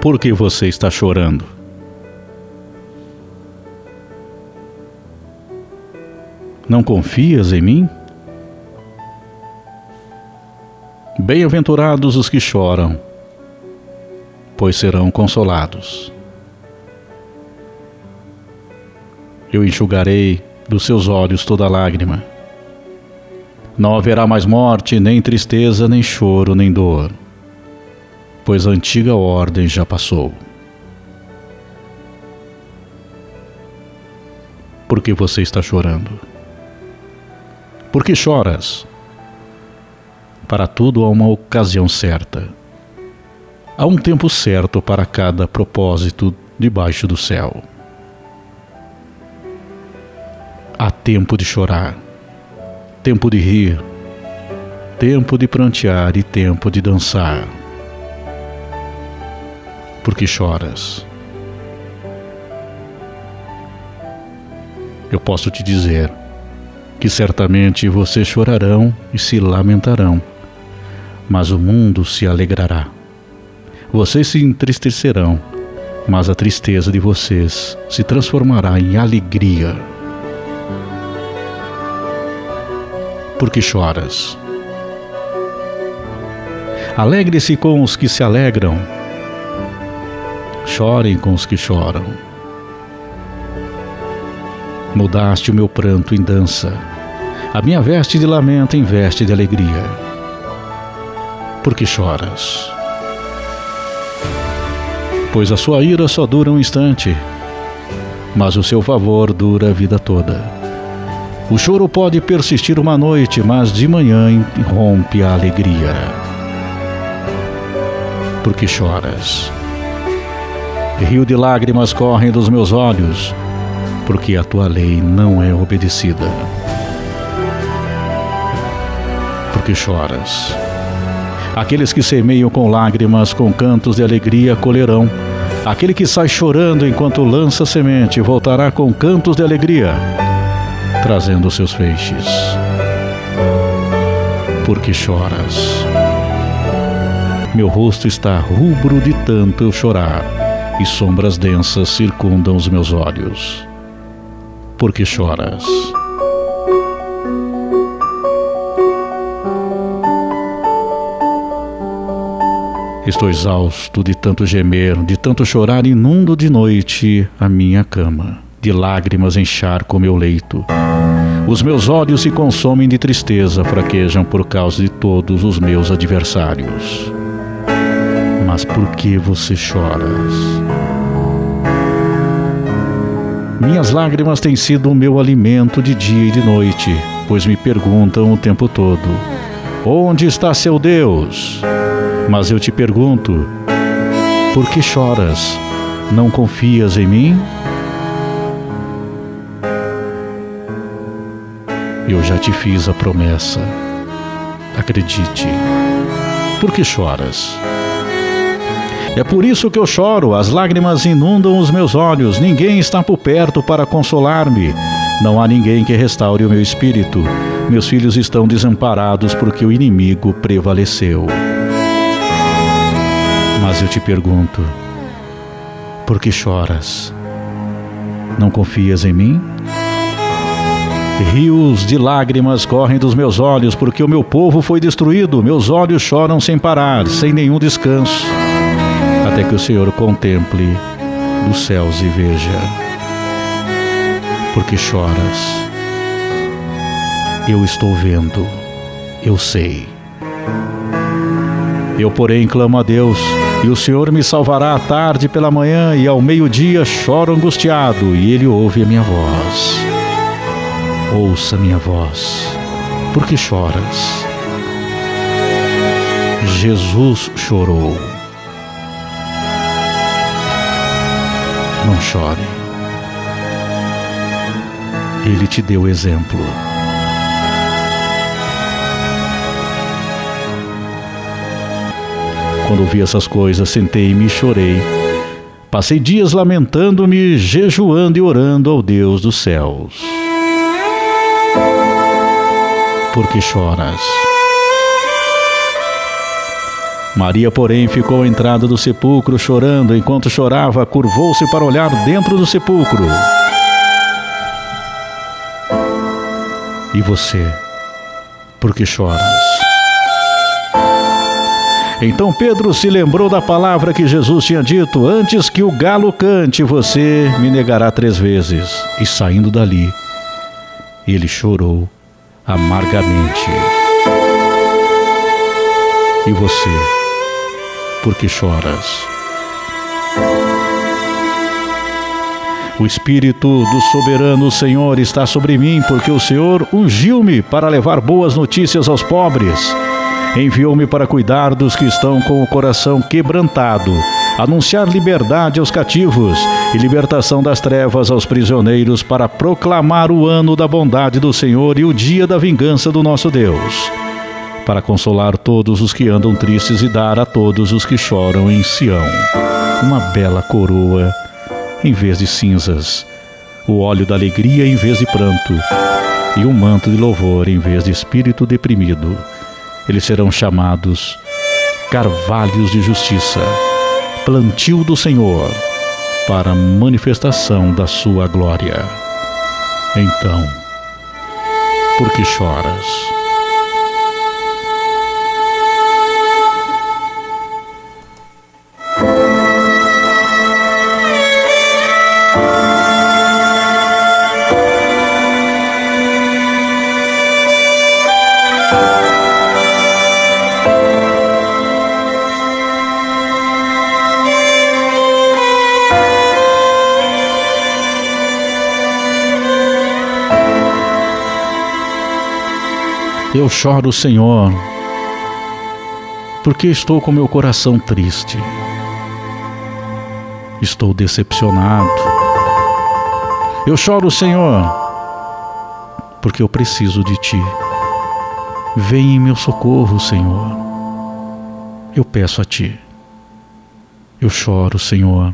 Por que você está chorando? Não confias em mim? Bem-aventurados os que choram, pois serão consolados. Eu enxugarei dos seus olhos toda lágrima. Não haverá mais morte, nem tristeza, nem choro, nem dor pois a antiga ordem já passou. Por que você está chorando? Por que choras? Para tudo há uma ocasião certa. Há um tempo certo para cada propósito debaixo do céu. Há tempo de chorar, tempo de rir, tempo de prantear e tempo de dançar por que choras? Eu posso te dizer que certamente vocês chorarão e se lamentarão, mas o mundo se alegrará. Vocês se entristecerão, mas a tristeza de vocês se transformará em alegria. Por que choras? Alegre-se com os que se alegram chorem com os que choram. Mudaste o meu pranto em dança, a minha veste de lamento em veste de alegria. Por que choras? Pois a sua ira só dura um instante, mas o seu favor dura a vida toda. O choro pode persistir uma noite, mas de manhã rompe a alegria. Por que choras? Rio de lágrimas correm dos meus olhos, porque a tua lei não é obedecida. Porque choras. Aqueles que semeiam com lágrimas, com cantos de alegria, colherão. Aquele que sai chorando enquanto lança semente, voltará com cantos de alegria, trazendo seus feixes. Porque choras. Meu rosto está rubro de tanto eu chorar e sombras densas circundam os meus olhos. Por que choras? Estou exausto de tanto gemer, de tanto chorar, inundo de noite a minha cama, de lágrimas encharco meu leito. Os meus olhos se consomem de tristeza, fraquejam por causa de todos os meus adversários. Mas por que você choras? Minhas lágrimas têm sido o meu alimento de dia e de noite, pois me perguntam o tempo todo: Onde está seu Deus? Mas eu te pergunto: Por que choras? Não confias em mim? Eu já te fiz a promessa. Acredite. Por que choras? É por isso que eu choro, as lágrimas inundam os meus olhos, ninguém está por perto para consolar-me. Não há ninguém que restaure o meu espírito. Meus filhos estão desamparados porque o inimigo prevaleceu. Mas eu te pergunto: por que choras? Não confias em mim? Rios de lágrimas correm dos meus olhos porque o meu povo foi destruído. Meus olhos choram sem parar, sem nenhum descanso até que o Senhor contemple dos céus e veja. Porque choras? Eu estou vendo, eu sei. Eu, porém, clamo a Deus, e o Senhor me salvará à tarde pela manhã, e ao meio-dia choro angustiado, e Ele ouve a minha voz. Ouça minha voz, porque choras? Jesus chorou. Não chore. Ele te deu exemplo. Quando vi essas coisas, sentei-me e chorei. Passei dias lamentando-me, jejuando e orando ao Deus dos céus. Por que choras? Maria, porém, ficou à entrada do sepulcro chorando. Enquanto chorava, curvou-se para olhar dentro do sepulcro. E você, por que choras? Então Pedro se lembrou da palavra que Jesus tinha dito: Antes que o galo cante, você me negará três vezes. E saindo dali, ele chorou amargamente. E você, por que choras? O Espírito do soberano Senhor está sobre mim, porque o Senhor ungiu-me para levar boas notícias aos pobres. Enviou-me para cuidar dos que estão com o coração quebrantado, anunciar liberdade aos cativos e libertação das trevas aos prisioneiros, para proclamar o ano da bondade do Senhor e o dia da vingança do nosso Deus, para consolar todos os que andam tristes e dar a todos os que choram em Sião uma bela coroa em vez de cinzas, o óleo da alegria em vez de pranto, e um manto de louvor em vez de espírito deprimido. Eles serão chamados carvalhos de justiça, plantio do Senhor, para manifestação da sua glória. Então, por que choras? Eu choro, Senhor, porque estou com meu coração triste. Estou decepcionado. Eu choro, Senhor, porque eu preciso de Ti. Vem em meu socorro, Senhor. Eu peço a Ti. Eu choro, Senhor,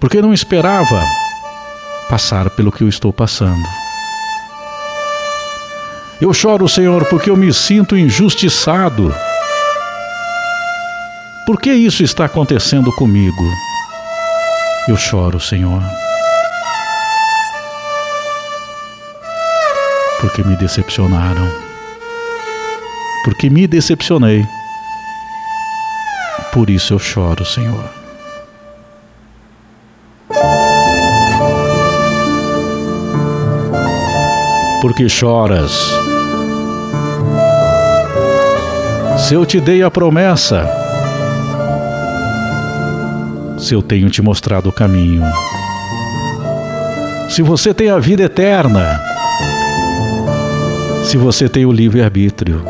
porque não esperava passar pelo que eu estou passando. Eu choro, Senhor, porque eu me sinto injustiçado. Por que isso está acontecendo comigo? Eu choro, Senhor. Porque me decepcionaram. Porque me decepcionei. Por isso eu choro, Senhor. Porque choras? Se eu te dei a promessa, se eu tenho te mostrado o caminho, se você tem a vida eterna, se você tem o livre-arbítrio.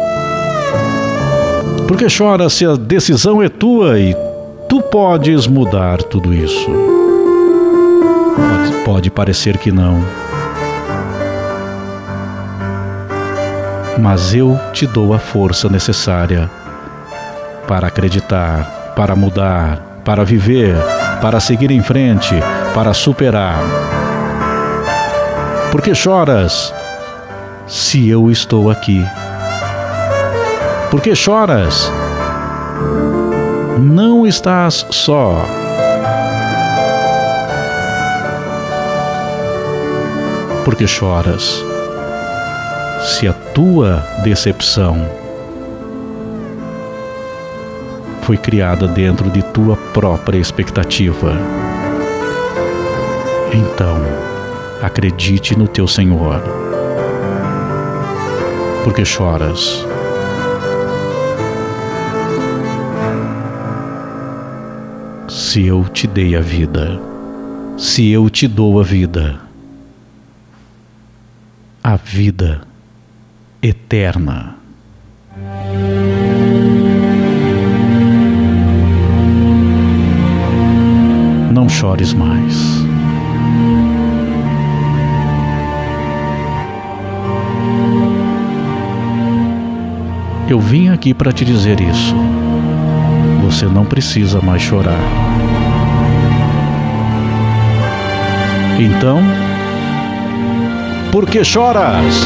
Porque chora se a decisão é tua e tu podes mudar tudo isso. Pode, pode parecer que não. Mas eu te dou a força necessária para acreditar, para mudar, para viver, para seguir em frente, para superar. Por que choras se eu estou aqui? Por que choras? Não estás só. Por que choras? Se a tua decepção foi criada dentro de tua própria expectativa. Então, acredite no teu Senhor. Porque choras. Se eu te dei a vida, se eu te dou a vida, a vida eterna. Não chores mais. Eu vim aqui para te dizer isso. você não precisa mais chorar. Então, por que choras?